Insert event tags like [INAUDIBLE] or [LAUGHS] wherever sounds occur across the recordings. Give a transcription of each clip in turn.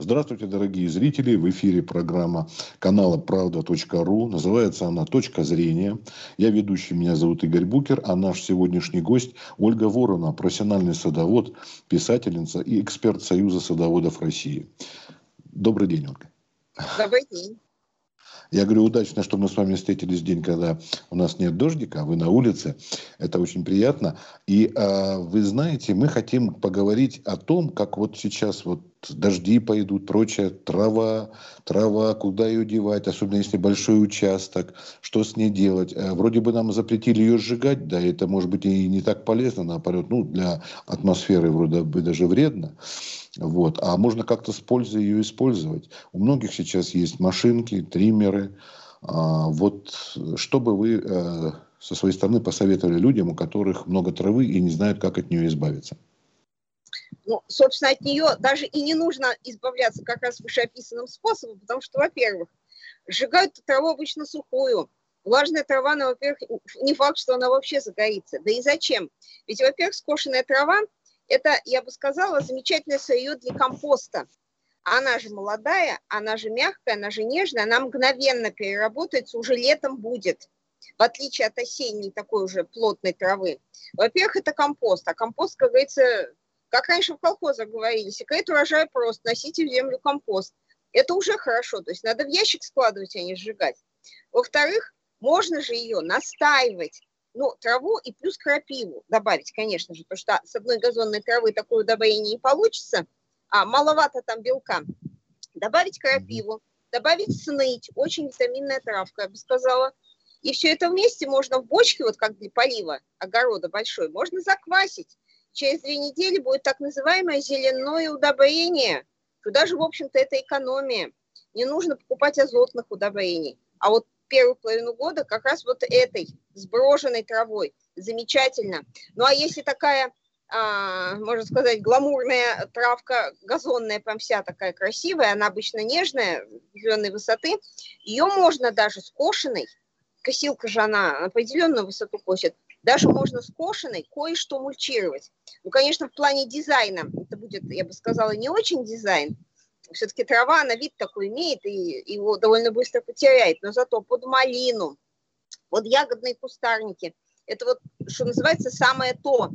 Здравствуйте, дорогие зрители. В эфире программа канала правда.ру. Называется она «Точка зрения». Я ведущий, меня зовут Игорь Букер, а наш сегодняшний гость Ольга Ворона, профессиональный садовод, писательница и эксперт Союза садоводов России. Добрый день, Ольга. Добрый день. Я говорю, удачно, что мы с вами встретились в день, когда у нас нет дождика, а вы на улице. Это очень приятно. И э, вы знаете, мы хотим поговорить о том, как вот сейчас вот дожди пойдут, прочая трава, трава, куда ее девать, особенно если большой участок, что с ней делать. Э, вроде бы нам запретили ее сжигать, да, это может быть и не так полезно, наоборот, ну, для атмосферы вроде бы даже вредно. Вот. А можно как-то с пользой ее использовать. У многих сейчас есть машинки, триммеры. А, вот что бы вы э, со своей стороны посоветовали людям, у которых много травы и не знают, как от нее избавиться? Ну, собственно, от нее даже и не нужно избавляться как раз вышеописанным способом, потому что, во-первых, сжигают траву обычно сухую. Влажная трава, ну, во-первых, не факт, что она вообще загорится. Да и зачем? Ведь, во-первых, скошенная трава это, я бы сказала, замечательное сырье для компоста. Она же молодая, она же мягкая, она же нежная, она мгновенно переработается, уже летом будет, в отличие от осенней такой уже плотной травы. Во-первых, это компост, а компост, как говорится, как раньше в колхозах говорили, секрет урожая прост, носите в землю компост. Это уже хорошо, то есть надо в ящик складывать, а не сжигать. Во-вторых, можно же ее настаивать ну, траву и плюс крапиву добавить, конечно же, потому что с одной газонной травы такое удобрение не получится, а маловато там белка. Добавить крапиву, добавить сныть, очень витаминная травка, я бы сказала. И все это вместе можно в бочке, вот как для полива огорода большой, можно заквасить. Через две недели будет так называемое зеленое удобрение. Туда же, в общем-то, это экономия. Не нужно покупать азотных удобрений. А вот первую половину года как раз вот этой сброшенной травой. Замечательно. Ну а если такая, а, можно сказать, гламурная травка, газонная прям вся такая красивая, она обычно нежная, зеленой высоты, ее можно даже скошенной, косилка же она определенную высоту косит, даже можно скошенной кое-что мульчировать. Ну, конечно, в плане дизайна это будет, я бы сказала, не очень дизайн, все-таки трава, она вид такой имеет, и его довольно быстро потеряет, но зато под малину, под ягодные кустарники, это вот, что называется, самое то.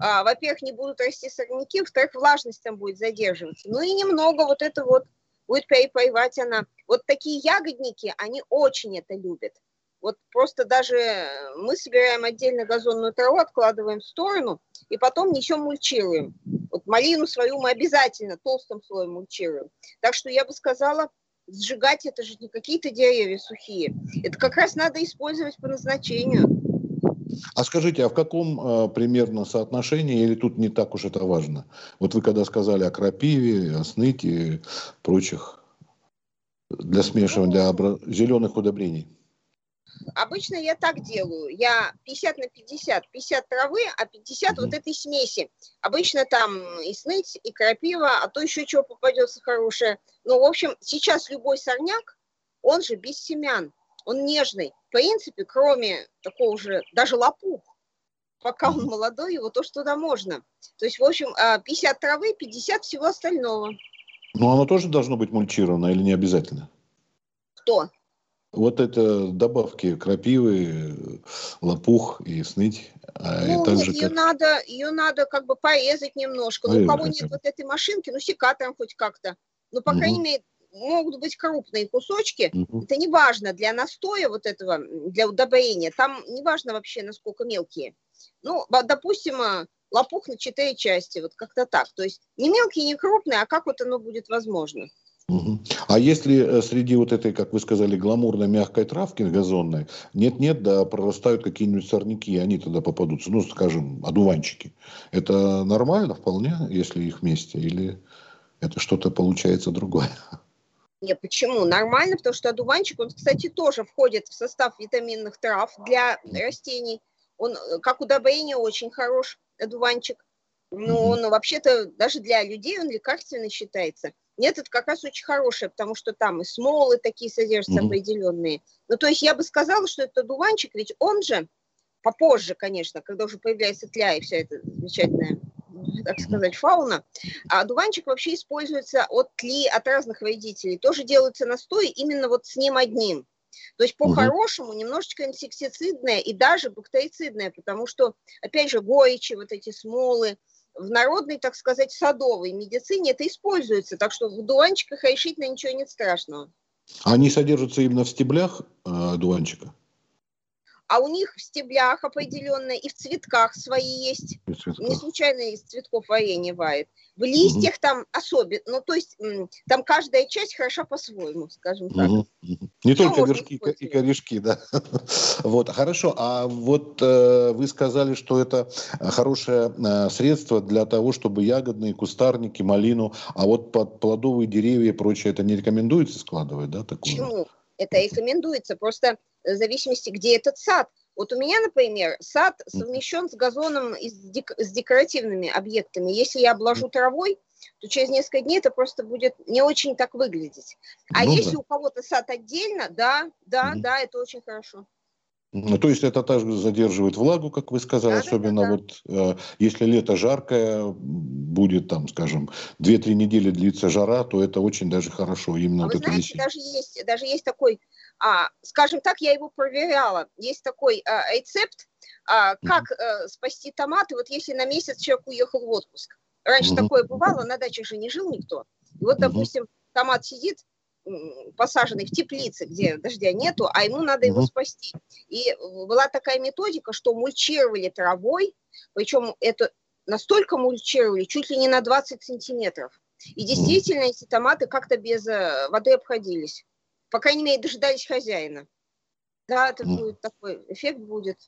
А, во-первых, не будут расти сорняки, во-вторых, влажность там будет задерживаться. Ну и немного вот это вот будет перепоевать она. Вот такие ягодники, они очень это любят. Вот просто даже мы собираем отдельно газонную траву, откладываем в сторону, и потом несем мульчируем. Вот малину свою мы обязательно толстым слоем мульчируем. Так что я бы сказала, сжигать это же не какие-то деревья сухие. Это как раз надо использовать по назначению. А скажите, а в каком э, примерно соотношении, или тут не так уж это важно? Вот вы когда сказали о крапиве, о сныке и прочих для смешивания, для обра... зеленых удобрений. Обычно я так делаю. Я 50 на 50. 50 травы, а 50 mm-hmm. вот этой смеси. Обычно там и сныть, и крапива, а то еще чего попадется хорошее. Ну, в общем, сейчас любой сорняк, он же без семян. Он нежный. В принципе, кроме такого же, даже лопух, пока он молодой, его тоже туда можно. То есть, в общем, 50 а, травы, 50 всего остального. Ну, оно тоже должно быть мульчировано или не обязательно? Кто? Вот это добавки крапивы, лопух и сныть. А ну, ее, как... надо, ее надо как бы порезать немножко. Порезать, ну, у кого нет вот этой машинки, ну, секатором хоть как-то. Ну, по угу. крайней мере, могут быть крупные кусочки. Угу. Это не важно для настоя вот этого, для удобрения. Там не важно вообще, насколько мелкие. Ну, допустим, а, лопух на четыре части, вот как-то так. То есть не мелкие, не крупные, а как вот оно будет возможно. Угу. А если э, среди вот этой, как вы сказали, гламурной мягкой травки газонной, нет-нет, да прорастают какие-нибудь сорняки, и они тогда попадутся, ну, скажем, одуванчики. Это нормально вполне, если их вместе, или это что-то получается другое? Нет, почему? Нормально, потому что одуванчик, он, кстати, тоже входит в состав витаминных трав для растений. Он э, как удобрение очень хорош, одуванчик. Но он вообще-то даже для людей он лекарственный считается. Нет, это как раз очень хорошее, потому что там и смолы такие содержатся mm-hmm. определенные. Ну, то есть я бы сказала, что это дуванчик, ведь он же попозже, конечно, когда уже появляется тля и вся эта замечательная так сказать, фауна. А дуванчик вообще используется от тли, от разных вредителей. Тоже делаются настои именно вот с ним одним. То есть по-хорошему немножечко инсектицидное и даже бактерицидное, потому что, опять же, горечи, вот эти смолы, в народной, так сказать, садовой медицине это используется. Так что в дуванчиках решительно ничего нет страшного. Они содержатся именно в стеблях э, дуванчика? А у них в стеблях определенно и в цветках свои есть. Не случайно из цветков варенье варит. В листьях угу. там особенно, ну то есть там каждая часть хороша по-своему, скажем так. Угу. Не Что только вершки и корешки, да. [LAUGHS] вот, хорошо. А вот э, вы сказали, что это хорошее э, средство для того, чтобы ягодные кустарники, малину, а вот под плодовые деревья и прочее, это не рекомендуется складывать, да? Такое? Почему? Это рекомендуется. Просто в зависимости, где этот сад. Вот у меня, например, сад совмещен с газоном и с, дек- с декоративными объектами. Если я обложу травой, то через несколько дней это просто будет не очень так выглядеть. А ну, если да. у кого-то сад отдельно, да, да, mm да, это очень хорошо. Ну, то есть это также задерживает влагу, как вы сказали, да, особенно да, да. вот э, если лето жаркое, будет там, скажем, 2-3 недели длится жара, то это очень даже хорошо. Именно а вот вы это знаете, даже есть, даже есть такой а, скажем так, я его проверяла. Есть такой а, рецепт, а, как а, спасти томаты, вот если на месяц человек уехал в отпуск. Раньше mm-hmm. такое бывало, на даче же не жил никто. И вот, допустим, томат сидит, посаженный в теплице, где дождя нету, а ему надо его спасти. И была такая методика, что мульчировали травой, причем это настолько мульчировали, чуть ли не на 20 сантиметров. И действительно, эти томаты как-то без э, воды обходились по крайней мере, дожидались хозяина. Да, это будет такой эффект будет.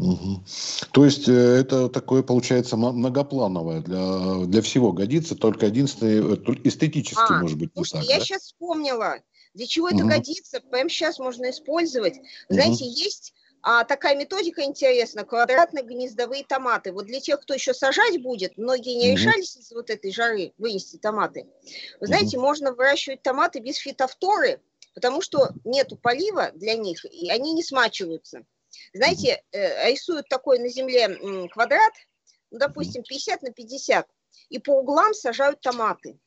Угу. То есть э, это такое получается многоплановое для, для всего годится, только единственное э, эстетически а, может быть не так. Я да? сейчас вспомнила, для чего угу. это годится, прямо сейчас можно использовать. Знаете, угу. есть а, такая методика интересная, квадратно-гнездовые томаты. Вот для тех, кто еще сажать будет, многие не решались из вот этой жары вынести томаты. Вы знаете, можно выращивать томаты без фитофторы, потому что нету полива для них, и они не смачиваются. Знаете, э, рисуют такой на земле квадрат, ну, допустим, 50 на 50, и по углам сажают томаты.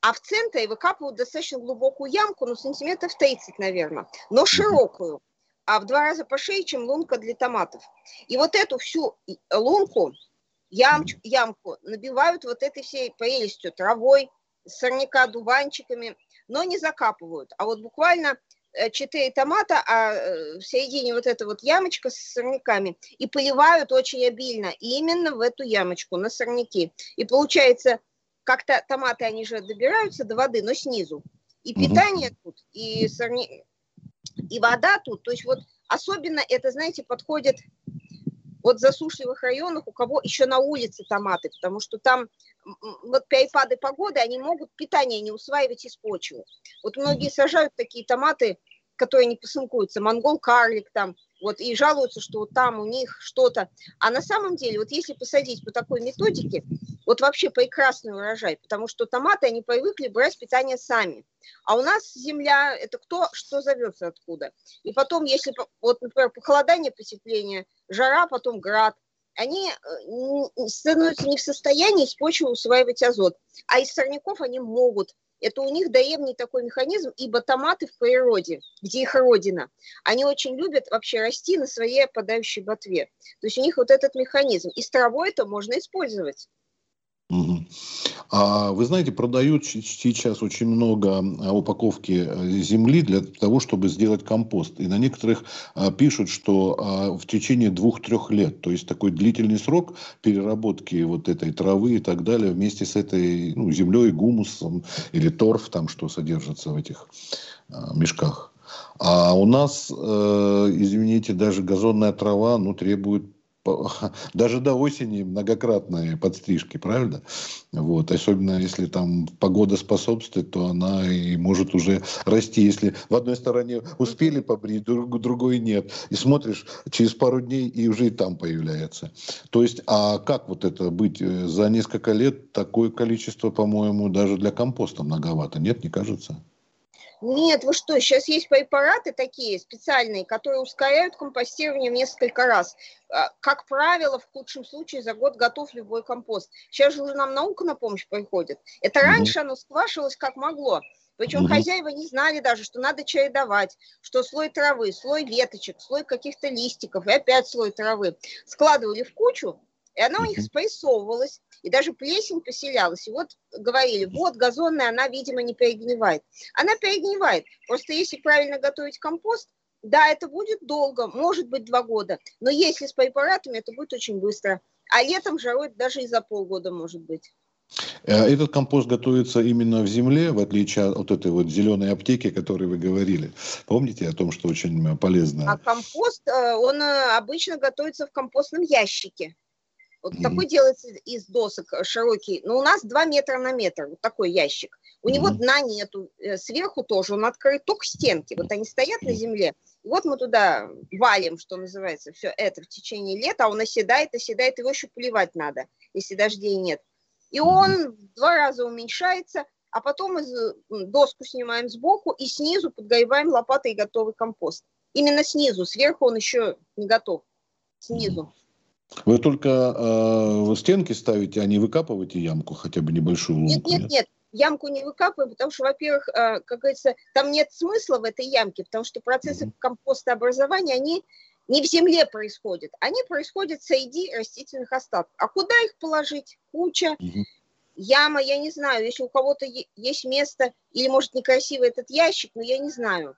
А в центре выкапывают достаточно глубокую ямку, ну, сантиметров 30, наверное, но широкую а в два раза пошире, чем лунка для томатов. И вот эту всю лунку, ямч, ямку набивают вот этой всей прелестью, травой, сорняка, дуванчиками, но не закапывают. А вот буквально э, четыре томата, а э, в середине вот эта вот ямочка с сорняками, и поливают очень обильно именно в эту ямочку, на сорняки. И получается, как-то томаты, они же добираются до воды, но снизу. И питание тут, и сорняки и вода тут, то есть вот особенно это, знаете, подходит вот в засушливых районах, у кого еще на улице томаты, потому что там вот перепады погоды, они могут питание не усваивать из почвы. Вот многие сажают такие томаты, которые не посынкуются, монгол карлик там, вот, и жалуются, что вот там у них что-то. А на самом деле, вот если посадить по такой методике, вот вообще прекрасный урожай, потому что томаты, они привыкли брать питание сами. А у нас земля, это кто, что зовется откуда. И потом, если, вот, например, похолодание, потепление, жара, потом град, они э, становятся не в состоянии из почвы усваивать азот. А из сорняков они могут это у них древний такой механизм, ибо томаты в природе, где их родина, они очень любят вообще расти на своей опадающей ботве. То есть у них вот этот механизм. И с травой это можно использовать. А вы знаете, продают сейчас очень много а, упаковки э, земли для того, чтобы сделать компост. И на некоторых а, пишут, что а, в течение двух-трех лет, то есть такой длительный срок переработки вот этой травы и так далее вместе с этой ну, землей, гумусом или торф, там что содержится в этих мешках. А у нас, э, извините, даже газонная трава ну, требует [LAUGHS] даже до осени многократные подстрижки, правильно? Вот. Особенно если там погода способствует, то она и может уже расти. Если в одной стороне успели побрить, друг, другой нет. И смотришь, через пару дней и уже и там появляется. То есть, а как вот это быть? Э, за несколько лет такое количество, по-моему, даже для компоста многовато. Нет, не кажется? Нет, вы что, сейчас есть препараты такие специальные, которые ускоряют компостирование в несколько раз. А, как правило, в худшем случае за год готов любой компост. Сейчас же уже нам наука на помощь приходит. Это раньше оно сквашивалось как могло. Причем угу. хозяева не знали даже, что надо чередовать, что слой травы, слой веточек, слой каких-то листиков и опять слой травы складывали в кучу, и она у них спрессовывалась, и даже плесень поселялась. И вот говорили, вот газонная, она, видимо, не перегнивает. Она перегнивает. Просто если правильно готовить компост, да, это будет долго, может быть два года, но если с препаратами, это будет очень быстро. А летом жарой даже и за полгода может быть. Э, этот компост готовится именно в земле, в отличие от этой вот зеленой аптеки, о которой вы говорили. Помните о том, что очень полезно? А компост, э, он э, обычно готовится в компостном ящике. Вот mm-hmm. такой делается из досок широкий. Но у нас 2 метра на метр, вот такой ящик. У mm-hmm. него дна нету, сверху тоже он открыт, только стенки. Вот они стоят mm-hmm. на земле. И вот мы туда валим, что называется, все это в течение лета, а он оседает, оседает, его еще поливать надо, если дождей нет. И он в два раза уменьшается, а потом из, доску снимаем сбоку и снизу подгребаем лопатой готовый компост. Именно снизу, сверху он еще не готов. Снизу. Вы только э, стенки ставите, а не выкапываете ямку, хотя бы небольшую лунку? Нет, нет, нет, нет. Ямку не выкапываем, потому что, во-первых, э, как говорится, там нет смысла в этой ямке, потому что процессы mm-hmm. компостообразования, они не в земле происходят, они происходят среди растительных остатков. А куда их положить? Куча, угу. яма, я не знаю, если у кого-то есть место, или может некрасивый этот ящик, но я не знаю.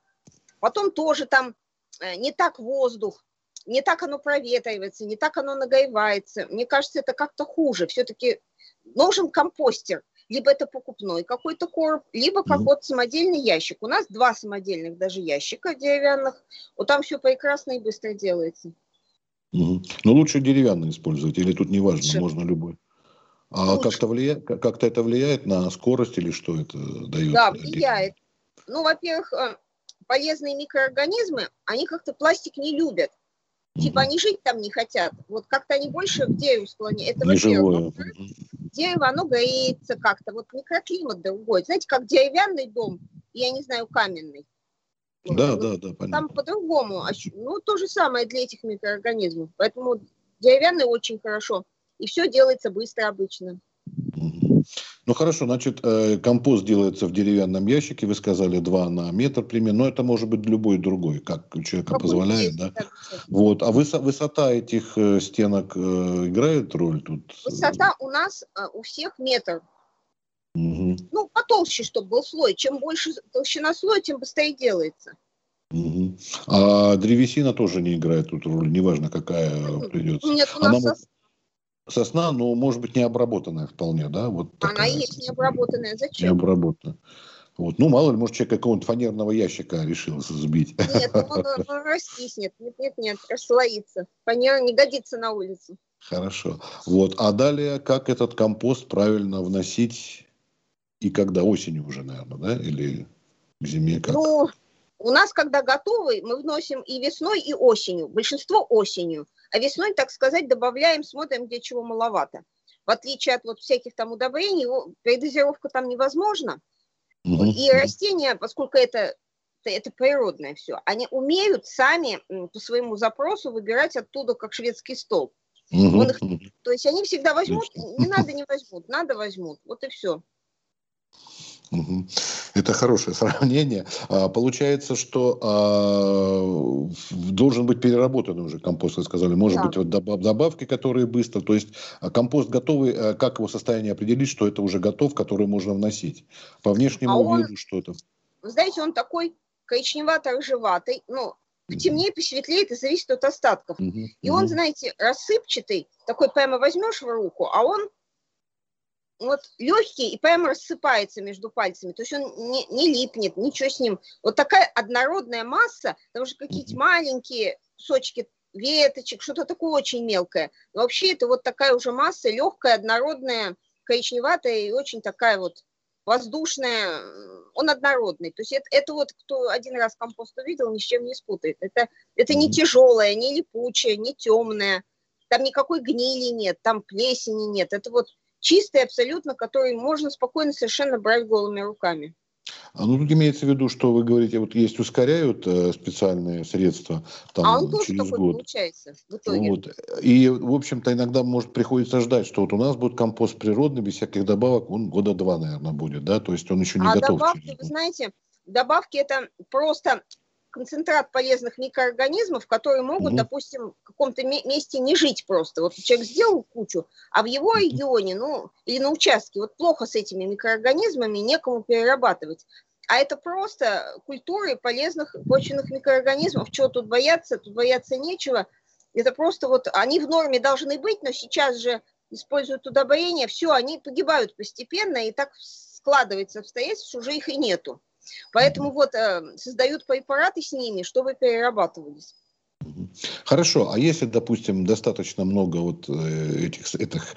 Потом тоже там э, не так воздух, не так оно проветривается, не так оно нагревается. Мне кажется, это как-то хуже. Все-таки нужен компостер либо это покупной какой-то короб, либо как вот самодельный ящик. У нас два самодельных даже ящика деревянных. Вот там все прекрасно и быстро делается. Но лучше деревянный использовать, или тут не важно, лучше. можно любой. А как-то, влияет, как-то это влияет на скорость или что это дает? Да, влияет. Ну, во-первых, э, полезные микроорганизмы, они как-то пластик не любят. Типа они жить там не хотят. Вот как-то они больше к дереву склоняют. Это во-первых. Дерево, оно греется как-то. Вот микроклимат другой. Знаете, как деревянный дом, я не знаю, каменный. Да, вот, да, да, понятно. Там по-другому. Ну, то же самое для этих микроорганизмов. Поэтому деревянный очень хорошо. И все делается быстро обычно. Ну хорошо, значит, э, компост делается в деревянном ящике, вы сказали 2 на метр примерно, но это может быть любой другой, как у человека Какой позволяет, да? Вот, а высота, высота этих э, стенок э, играет роль тут? Высота у нас у всех метр. Угу. Ну, потолще, чтобы был слой. Чем больше толщина слоя, тем быстрее делается. Угу. А древесина тоже не играет тут роль, неважно какая придется. Нет, у нас Она сосна, но может быть не обработанная вполне, да? Вот такая. Она есть не обработанная. Зачем? Не обработанная. Вот. Ну, мало ли, может, человек какого-нибудь фанерного ящика решил сбить. Нет, он, [LAUGHS] он, он раскиснет. Нет, нет, нет, расслоится. Фанера не годится на улицу. Хорошо. Вот. А далее, как этот компост правильно вносить и когда? Осенью уже, наверное, да? Или к зиме как? Ну, у нас, когда готовый, мы вносим и весной, и осенью. Большинство осенью. А весной, так сказать, добавляем, смотрим, где чего маловато. В отличие от вот всяких там удобрений, передозировка там невозможна. И растения, поскольку это, это, это природное все, они умеют сами по своему запросу выбирать оттуда, как шведский стол. Угу. их, то есть они всегда возьмут, не надо, не возьмут, надо возьмут. Вот и все. Это хорошее [LAUGHS] сравнение. А, получается, что а, должен быть переработанный уже компост, вы сказали. Может да. быть, вот добавки, которые быстро. То есть а, компост готовый, как его состояние определить, что это уже готов, который можно вносить? По внешнему а он, виду что-то. Вы знаете, он такой коричневато-рыжеватый, ну, темнее, посветлее, это зависит от остатков. Угу. И он, знаете, рассыпчатый, такой прямо возьмешь в руку, а он вот легкий и прямо рассыпается между пальцами, то есть он не, не липнет, ничего с ним. Вот такая однородная масса, потому что какие-то маленькие кусочки веточек, что-то такое очень мелкое. Но вообще это вот такая уже масса, легкая, однородная, коричневатая и очень такая вот воздушная, он однородный. То есть это, это вот кто один раз компост увидел, ни с чем не спутает. Это, это не тяжелое, не липучее, не темное. Там никакой гнили нет, там плесени нет. Это вот чистый абсолютно, который можно спокойно совершенно брать голыми руками. А ну тут имеется в виду, что вы говорите, вот есть ускоряют э, специальные средства там, а он тоже через такой год. получается в итоге. Вот. И, в общем-то, иногда может приходится ждать, что вот у нас будет компост природный, без всяких добавок, он года два, наверное, будет, да, то есть он еще не а готов. А добавки, вы знаете, добавки это просто концентрат полезных микроорганизмов, которые могут, mm-hmm. допустим, в каком-то месте не жить просто. Вот человек сделал кучу, а в его регионе, ну, или на участке, вот плохо с этими микроорганизмами, некому перерабатывать. А это просто культуры полезных почвенных микроорганизмов. Чего тут бояться? Тут бояться нечего. Это просто вот они в норме должны быть, но сейчас же используют удобрения, все, они погибают постепенно, и так складывается обстоятельство, что уже их и нету. Поэтому вот э, создают препараты с ними, чтобы перерабатывались. Хорошо, а если, допустим, достаточно много вот э, этих, этих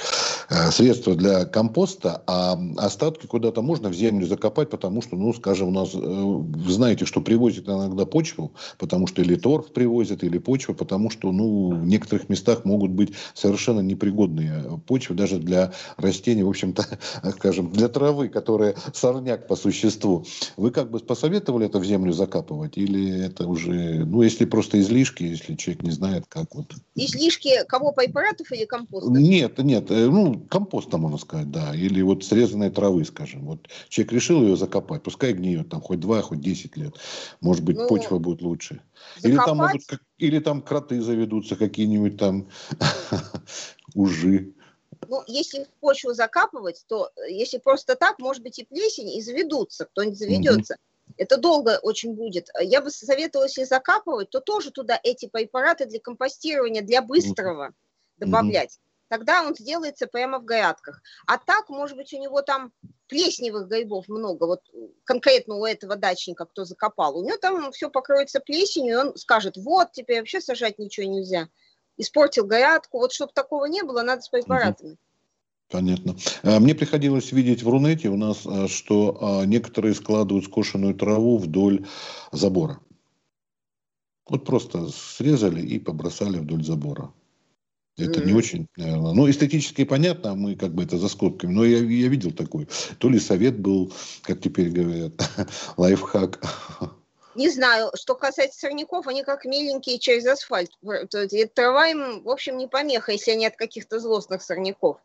э, средств для компоста, а остатки куда-то можно в землю закопать, потому что, ну, скажем, у нас, э, знаете, что привозят иногда почву, потому что или торф привозят, или почва, потому что, ну, в некоторых местах могут быть совершенно непригодные почвы даже для растений, в общем-то, [LAUGHS] скажем, для травы, которая сорняк по существу. Вы как бы посоветовали это в землю закапывать, или это уже, ну, если просто излишки, если человек не знает, как вот. Излишки кого, препаратов или компоста? Нет, нет, э, ну, компоста, можно сказать, да, или вот срезанной травы, скажем. Вот человек решил ее закопать, пускай гниет там хоть два, хоть десять лет. Может быть, ну, почва будет лучше. Закопать? Или там, могут, или там кроты заведутся, какие-нибудь там [LAUGHS] ужи. Ну, если почву закапывать, то э, если просто так, может быть и плесень, и заведутся, кто-нибудь заведется. Угу. Это долго очень будет. Я бы советовала, если закапывать, то тоже туда эти препараты для компостирования, для быстрого добавлять. Тогда он сделается прямо в грядках. А так, может быть, у него там плесневых грибов много. Вот конкретно у этого дачника, кто закопал, у него там все покроется плесенью, и он скажет, вот, теперь вообще сажать ничего нельзя. Испортил грядку. Вот чтобы такого не было, надо с препаратами. Понятно. А, мне приходилось видеть в Рунете у нас, а, что а, некоторые складывают скошенную траву вдоль забора. Вот просто срезали и побросали вдоль забора. Это не очень, наверное. Ну, эстетически понятно, мы как бы это за скобками, но я, я видел такой. То ли совет был, как теперь говорят, [LAUGHS] лайфхак. Не знаю, что касается сорняков, они как миленькие через асфальт. Трава им, в общем, не помеха, если нет каких-то злостных сорняков.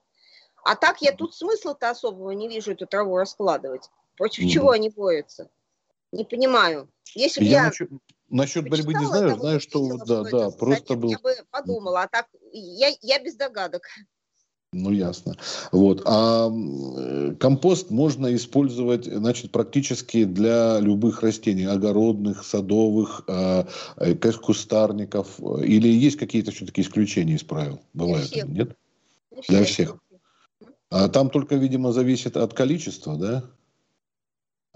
А так я тут смысла-то особого не вижу эту траву раскладывать. Против чего они борются? Не понимаю. Если я, я насчет борьбы не знаю, знаю, что да, да, просто был. Я бы подумала, а так я, я без догадок. Ну, ясно. Вот. А компост можно использовать, значит, практически для любых растений, огородных, садовых, э, кустарников. Или есть какие-то все-таки исключения из правил? Бывают, для всех. нет? Для всех. Для всех. А там только, видимо, зависит от количества, да?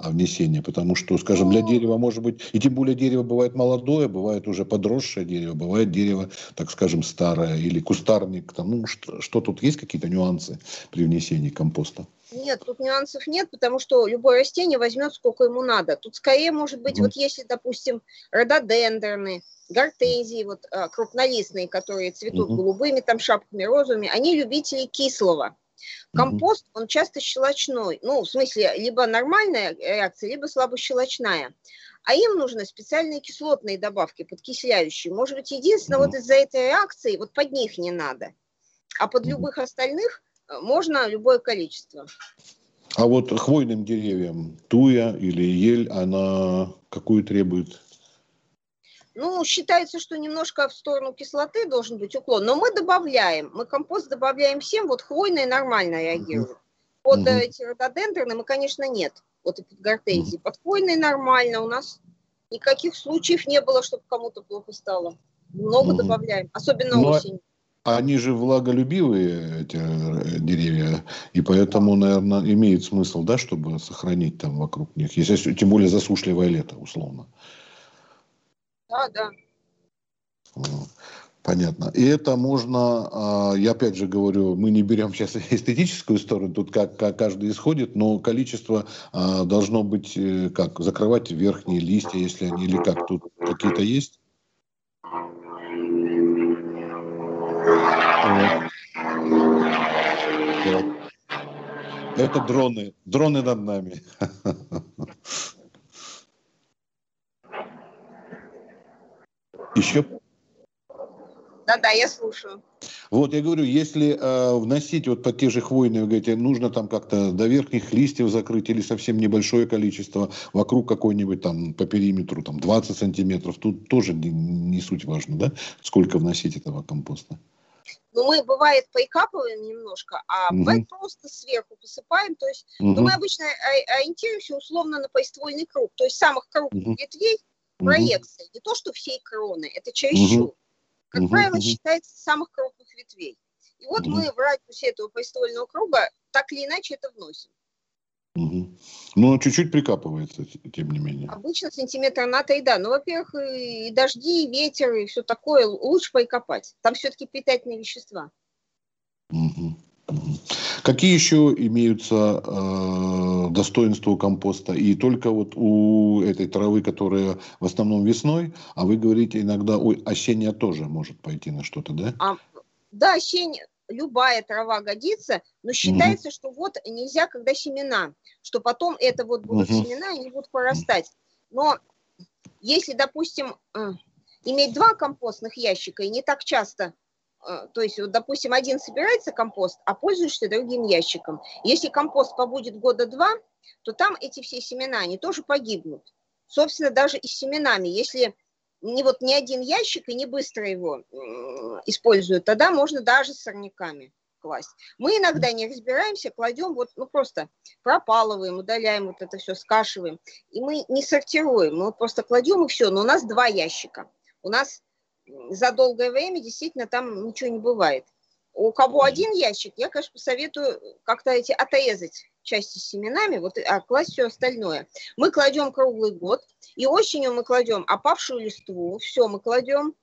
А внесения, потому что, скажем, для ну. дерева может быть, и тем более дерево бывает молодое, бывает уже подросшее дерево, бывает дерево, так скажем, старое или кустарник. Там, ну, что, что тут есть какие-то нюансы при внесении компоста? Нет, тут нюансов нет, потому что любое растение возьмет сколько ему надо. Тут скорее может быть, mm. вот если, допустим, рододендроны, гортензии, вот а, крупнолистные, которые цветут mm-hmm. голубыми там шапками, розовыми, они любители кислого. Компост, он часто щелочной. Ну, в смысле, либо нормальная реакция, либо слабощелочная. А им нужны специальные кислотные добавки, подкисляющие. Может быть, единственное, вот из-за этой реакции, вот под них не надо. А под любых остальных э, можно любое количество. А вот хвойным деревьям туя или ель, она какую требует ну, считается, что немножко в сторону кислоты должен быть уклон, но мы добавляем, мы компост добавляем всем, вот хвойные нормально реагируют. Под угу. эти рододендроны мы, конечно, нет, вот и под гортензии. Под хвойные нормально, у нас никаких случаев не было, чтобы кому-то плохо стало. Много угу. добавляем, особенно но... осенью. Они же влаголюбивые, эти э, деревья, и поэтому, наверное, имеет смысл, да, чтобы сохранить там вокруг них, если, тем более засушливое лето, условно. Да, да. Понятно. И это можно, а, я опять же говорю, мы не берем сейчас [LAUGHS] эстетическую сторону, тут как, как каждый исходит, но количество а, должно быть, э, как, закрывать верхние листья, если они, или как, тут какие-то есть? Это дроны, дроны над нами. [LAUGHS] Еще да-да, я слушаю. Вот, я говорю, если э, вносить вот под те же хвойные, вы говорите, нужно там как-то до верхних листьев закрыть или совсем небольшое количество вокруг какой-нибудь там по периметру, там 20 сантиметров, тут тоже не, не суть важно, да, сколько вносить этого компоста? Ну, мы, бывает, прикапываем немножко, а угу. бывает просто сверху посыпаем. То есть, угу. ну, мы обычно ориентируемся условно на поствольный круг, то есть самых крупных угу. ветвей проекции. Угу. Не то, что всей кроны, это чересчур. Как правило, считается самых крупных ветвей. И вот мы в радиусе этого поствольного круга так или иначе это вносим. Угу. Но чуть-чуть прикапывается, тем не менее. Обычно сантиметр на три, да. Но, во-первых, и дожди, и ветер, и все такое лучше прикопать. Там все-таки питательные вещества. Угу. Какие еще имеются э, достоинства у компоста? И только вот у этой травы, которая в основном весной, а вы говорите иногда, ой, осенняя тоже может пойти на что-то, да? А, да, осенняя, любая трава годится, но считается, угу. что вот нельзя, когда семена, что потом это вот будут угу. семена, они будут порастать. Но если, допустим, э, иметь два компостных ящика, и не так часто то есть, вот, допустим, один собирается компост, а пользуешься другим ящиком. Если компост побудет года два, то там эти все семена, они тоже погибнут. Собственно, даже и с семенами, если не вот не один ящик и не быстро его используют, тогда можно даже с сорняками класть. Мы иногда не разбираемся, кладем вот, ну просто пропалываем, удаляем вот это все, скашиваем. И мы не сортируем, мы просто кладем и все. Но у нас два ящика. У нас за долгое время действительно там ничего не бывает. У кого один ящик, я, конечно, посоветую как-то эти отрезать части с семенами, вот, а класть все остальное. Мы кладем круглый год, и осенью мы кладем опавшую листву, все мы кладем,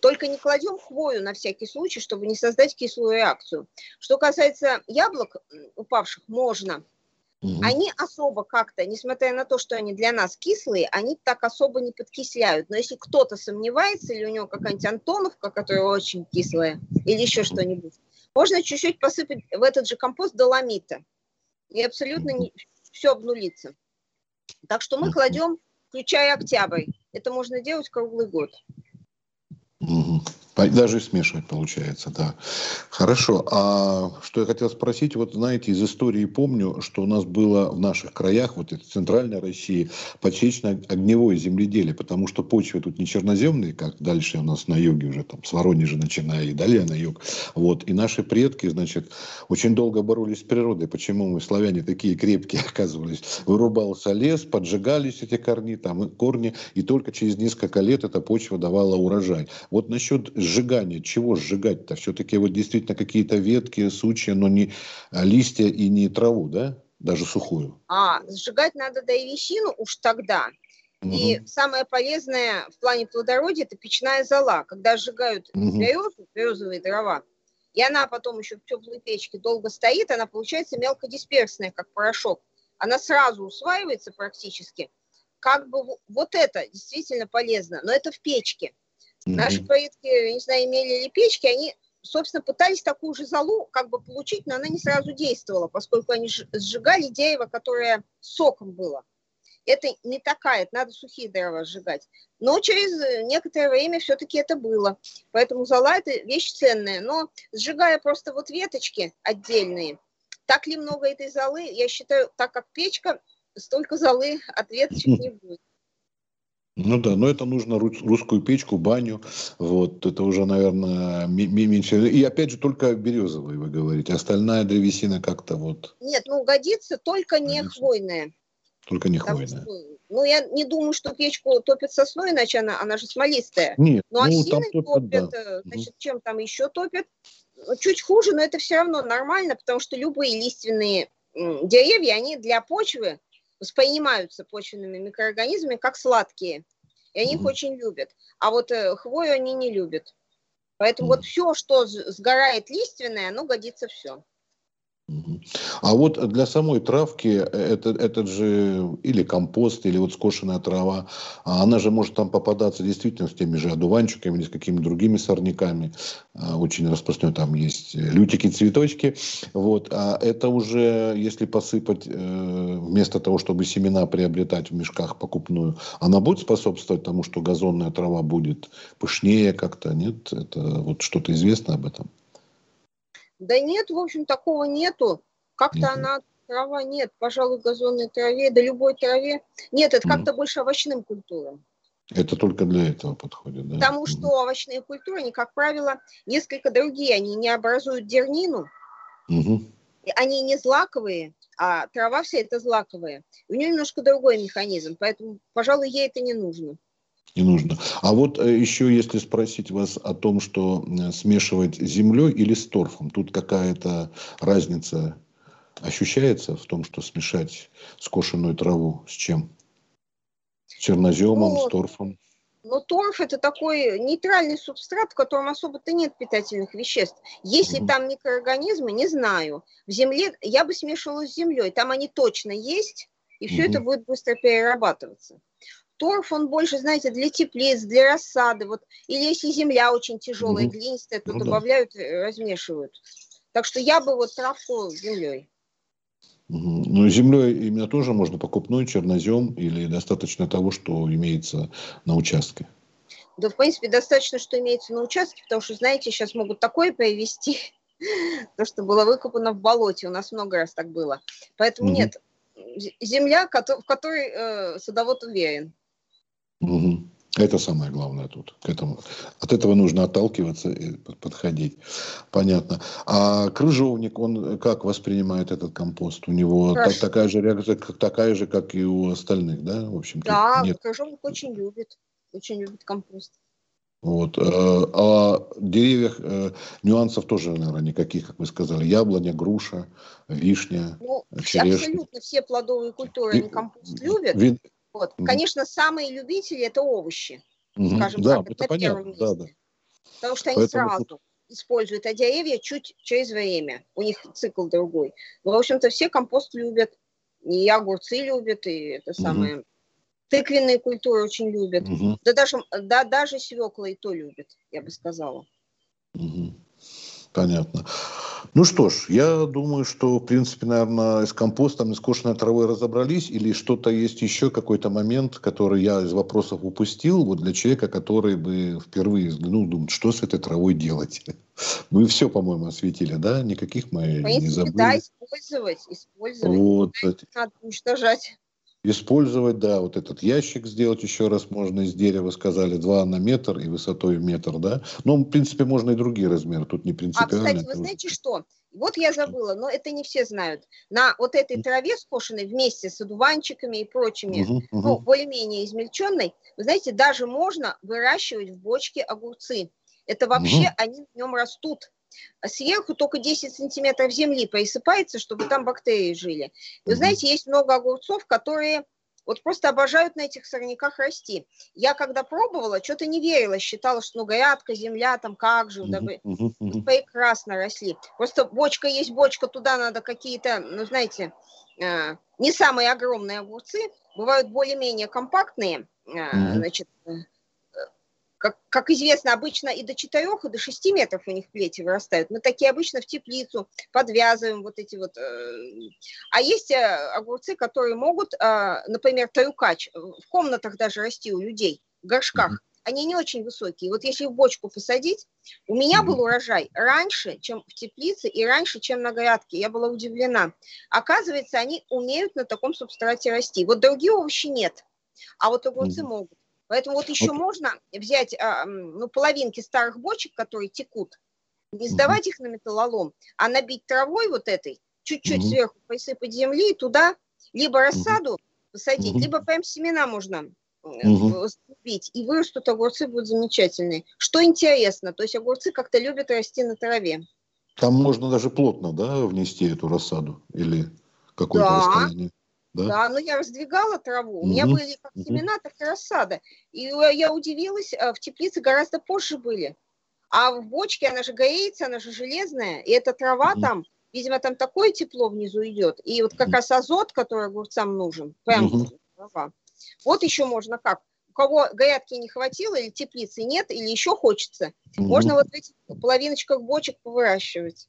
только не кладем хвою на всякий случай, чтобы не создать кислую реакцию. Что касается яблок упавших, можно – Угу. Они особо как-то, несмотря на то, что они для нас кислые, они так особо не подкисляют. Но если кто-то сомневается, или у него какая-нибудь Антоновка, которая очень кислая, или еще что-нибудь, можно чуть-чуть посыпать в этот же компост доломита. И абсолютно не, все обнулится. Так что мы кладем, включая октябрь. Это можно делать круглый год. Угу. Даже смешивать получается, да. Хорошо. А что я хотел спросить, вот знаете, из истории помню, что у нас было в наших краях, вот это центральной России, подсечно-огневое земледелие, потому что почвы тут не черноземные, как дальше у нас на юге уже, там, с Воронежа начиная и далее на юг. Вот. И наши предки, значит, очень долго боролись с природой. Почему мы, славяне, такие крепкие [LAUGHS] оказывались? Вырубался лес, поджигались эти корни, там, корни, и только через несколько лет эта почва давала урожай. Вот насчет сжигания, чего сжигать-то? Все-таки вот действительно какие-то ветки, сучья, но не а, листья и не траву, да? Даже сухую. А, сжигать надо древесину уж тогда. Угу. И самое полезное в плане плодородия – это печная зола. Когда сжигают угу. березу, березовые дрова, и она потом еще в теплой печке долго стоит, она получается мелкодисперсная, как порошок. Она сразу усваивается практически. Как бы вот это действительно полезно, но это в печке. Наши предки, не знаю, имели ли печки, они, собственно, пытались такую же залу как бы получить, но она не сразу действовала, поскольку они сжигали дерево, которое соком было. Это не такая, это надо сухие дрова сжигать. Но через некоторое время все-таки это было. Поэтому зола – это вещь ценная. Но сжигая просто вот веточки отдельные, так ли много этой золы, я считаю, так как печка, столько золы от веточек [LAUGHS] не будет. Ну да, но это нужно русскую печку, баню, вот, это уже, наверное, меньше. И опять же, только березовые, вы говорите, остальная древесина как-то вот... Нет, ну годится только не годится. хвойная. Только не хвойная. Что, ну, я не думаю, что печку топят сосной, иначе она, она же смолистая. Нет, но ну, осиной топят, топят да. Э, значит, чем там еще топят? Чуть хуже, но это все равно нормально, потому что любые лиственные деревья, они для почвы воспринимаются почвенными микроорганизмами как сладкие. И они mm-hmm. их очень любят. А вот э, хвою они не любят. Поэтому mm-hmm. вот все, что сгорает лиственное, оно годится все. А вот для самой травки э, это, этот же или компост, или вот скошенная трава, она же может там попадаться действительно с теми же одуванчиками или с какими-то другими сорняками. А, очень распространено там есть лютики, цветочки. Вот. А это уже, если посыпать э, вместо того, чтобы семена приобретать в мешках покупную, она будет способствовать тому, что газонная трава будет пышнее как-то? Нет? Это вот что-то известно об этом? Да нет, в общем, такого нету. Как-то mm она, трава нет, пожалуй, газонной траве, да любой траве. Нет, это mm как-то больше овощным культурам. Это только для этого подходит, да? Потому что овощные культуры, они, как правило, несколько другие. Они не образуют дернину, угу. они не злаковые, а трава вся это злаковая. У нее немножко другой механизм, поэтому, пожалуй, ей это не нужно не нужно. А вот э, еще если спросить вас о том, что э, смешивать с землей или с торфом, тут какая-то разница ощущается в том, что смешать скошенную траву с чем? С черноземом, ну, с торфом? Ну, торф это такой нейтральный субстрат, в котором особо-то нет питательных веществ. Если угу. там микроорганизмы, не знаю. В земле я бы смешивала с землей. Там они точно есть, и все угу. это будет быстро перерабатываться торф, он больше, знаете, для теплиц, для рассады. Вот. Или если земля очень тяжелая, угу. глинистая, то ну, добавляют, да. Э, размешивают. Так что я бы вот травку землей. Ну, землей именно тоже можно покупной чернозем или достаточно того, что имеется на участке? Да, в принципе, достаточно, что имеется на участке, потому что, знаете, сейчас могут такое привезти, [LAUGHS] то, что было выкопано в болоте. У нас много раз так было. Поэтому угу. нет, земля, в которой э, садовод уверен. Угу. Это самое главное тут. К этому. От этого нужно отталкиваться и подходить. Понятно. А крыжовник, он как воспринимает этот компост? У него так, такая же реакция, как, такая же, как и у остальных, да? В общем да, нет. крыжовник очень любит. Очень любит компост. Вот. Э, а деревьях э, нюансов тоже, наверное, никаких, как вы сказали. Яблоня, груша, вишня, ну, черешня. Абсолютно все плодовые культуры, они компост любят. Вот. Mm-hmm. Конечно, самые любители это овощи, mm-hmm. скажем да, так, это на понятно, первом месте. Да, да. Потому что они Поэтому... сразу используют, а деревья чуть через время, у них цикл другой. Но, в общем-то, все компост любят, и огурцы любят, и это самое... Mm-hmm. Тыквенные культуры очень любят. Угу. Да, даже, да даже свекла и то любят, я бы сказала. Угу. Понятно. Ну что ж, я думаю, что, в принципе, наверное, с компостом, и с кошенной травой разобрались, или что-то есть еще, какой-то момент, который я из вопросов упустил, вот для человека, который бы впервые взглянул, думает, что с этой травой делать. [LAUGHS] Мы все, по-моему, осветили, да? Никаких мы принципе, не забыли. Да, использовать, использовать. Вот. Надо уничтожать. Использовать, да, вот этот ящик сделать еще раз можно из дерева, сказали, 2 на метр и высотой метр, да. Но, в принципе, можно и другие размеры, тут не принципиально. А, кстати, вы знаете что? Вот я забыла, но это не все знают. На вот этой траве скошенной вместе с одуванчиками и прочими, угу, угу. ну, более-менее измельченной, вы знаете, даже можно выращивать в бочке огурцы. Это вообще, угу. они в нем растут. Сверху только 10 сантиметров земли присыпается, чтобы там бактерии жили. Вы знаете, есть много огурцов, которые вот просто обожают на этих сорняках расти. Я когда пробовала, что-то не верила, считала, что ну грядка, земля, там как же, да, прекрасно росли. Просто бочка есть бочка, туда надо какие-то, ну знаете, э, не самые огромные огурцы, бывают более-менее компактные, э, значит, э, как, известно, обычно и до 4, и до 6 метров у них плети вырастают. Мы такие обычно в теплицу подвязываем вот эти вот. Э, а есть э, огурцы, которые могут, э, например, тарюкач, в комнатах даже расти у людей, в горшках. Они не очень высокие. Вот если в бочку посадить, у меня был урожай раньше, чем в теплице, и раньше, чем на грядке. Я была удивлена. Оказывается, они умеют на таком субстрате расти. Вот другие овощи нет, а вот огурцы могут. Поэтому вот еще вот. можно взять а, ну, половинки старых бочек, которые текут, не сдавать угу. их на металлолом, а набить травой вот этой, чуть-чуть угу. сверху присыпать земли и туда либо рассаду угу. посадить, либо прям семена можно угу. и вырастут огурцы, будут замечательные. Что интересно, то есть огурцы как-то любят расти на траве. Там можно даже плотно, да, внести эту рассаду или какое-то да. расстояние? Да? да, но я раздвигала траву. У меня были как семена, так и рассада. И я удивилась, а, в теплице гораздо позже были. А в бочке она же греется, она же железная, и эта трава угу. там Видимо, там такое тепло внизу идет. И вот как раз азот, который огурцам нужен, прям угу. Вот еще можно как. У кого грядки не хватило, или теплицы нет, или еще хочется, угу. можно вот в этих половиночках бочек повыращивать.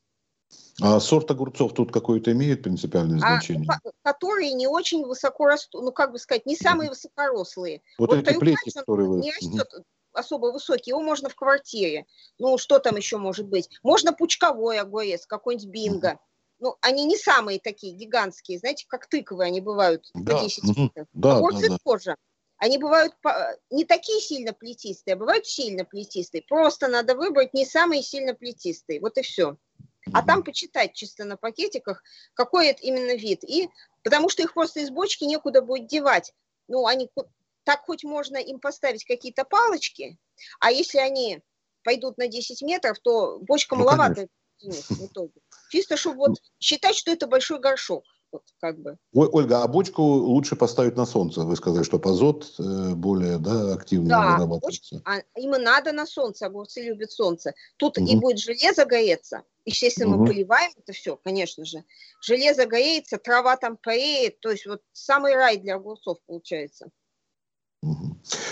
А сорт огурцов тут какое-то имеет принципиальное а, значение? А, которые не очень высоко растут, ну, как бы сказать, не самые высокорослые. Вот, вот эти плети, которые вы... Не растет особо высокий, его можно в квартире. Ну, что там еще может быть? Можно пучковой огурец, какой-нибудь бинго. Ну, они не самые такие гигантские, знаете, как тыковые они бывают да. по 10 литров. Да, Огурцы да, да. тоже. Они бывают не такие сильно плетистые, а бывают сильно плетистые. Просто надо выбрать не самые сильно плетистые. Вот и все. А там почитать чисто на пакетиках, какой это именно вид. И потому что их просто из бочки некуда будет девать. Ну, они так хоть можно им поставить какие-то палочки, а если они пойдут на 10 метров, то бочка ну, маловато в итоге. Чисто, чтобы вот считать, что это большой горшок. Вот, как бы. Ольга, а бочку лучше поставить на солнце? Вы сказали, что азот э, более да, активно да, вырабатывается. Да, им надо на солнце, огурцы любят солнце. Тут угу. и будет железо гоеться. Естественно, угу. мы поливаем это все, конечно же. Железо гоеется, трава там поеет. То есть вот самый рай для огурцов получается.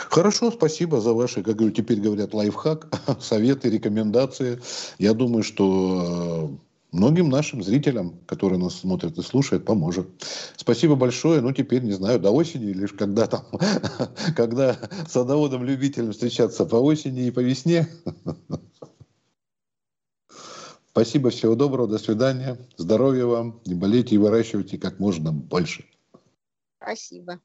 Хорошо, спасибо за ваши, как говорю, теперь говорят, лайфхак, [LAUGHS] советы, рекомендации. Я думаю, что э, многим нашим зрителям, которые нас смотрят и слушают, поможет. Спасибо большое. Ну, теперь, не знаю, до осени, лишь когда там, [LAUGHS] когда садоводам-любителям встречаться по осени и по весне. [LAUGHS] Спасибо, всего доброго, до свидания. Здоровья вам, не болейте и выращивайте как можно больше. Спасибо.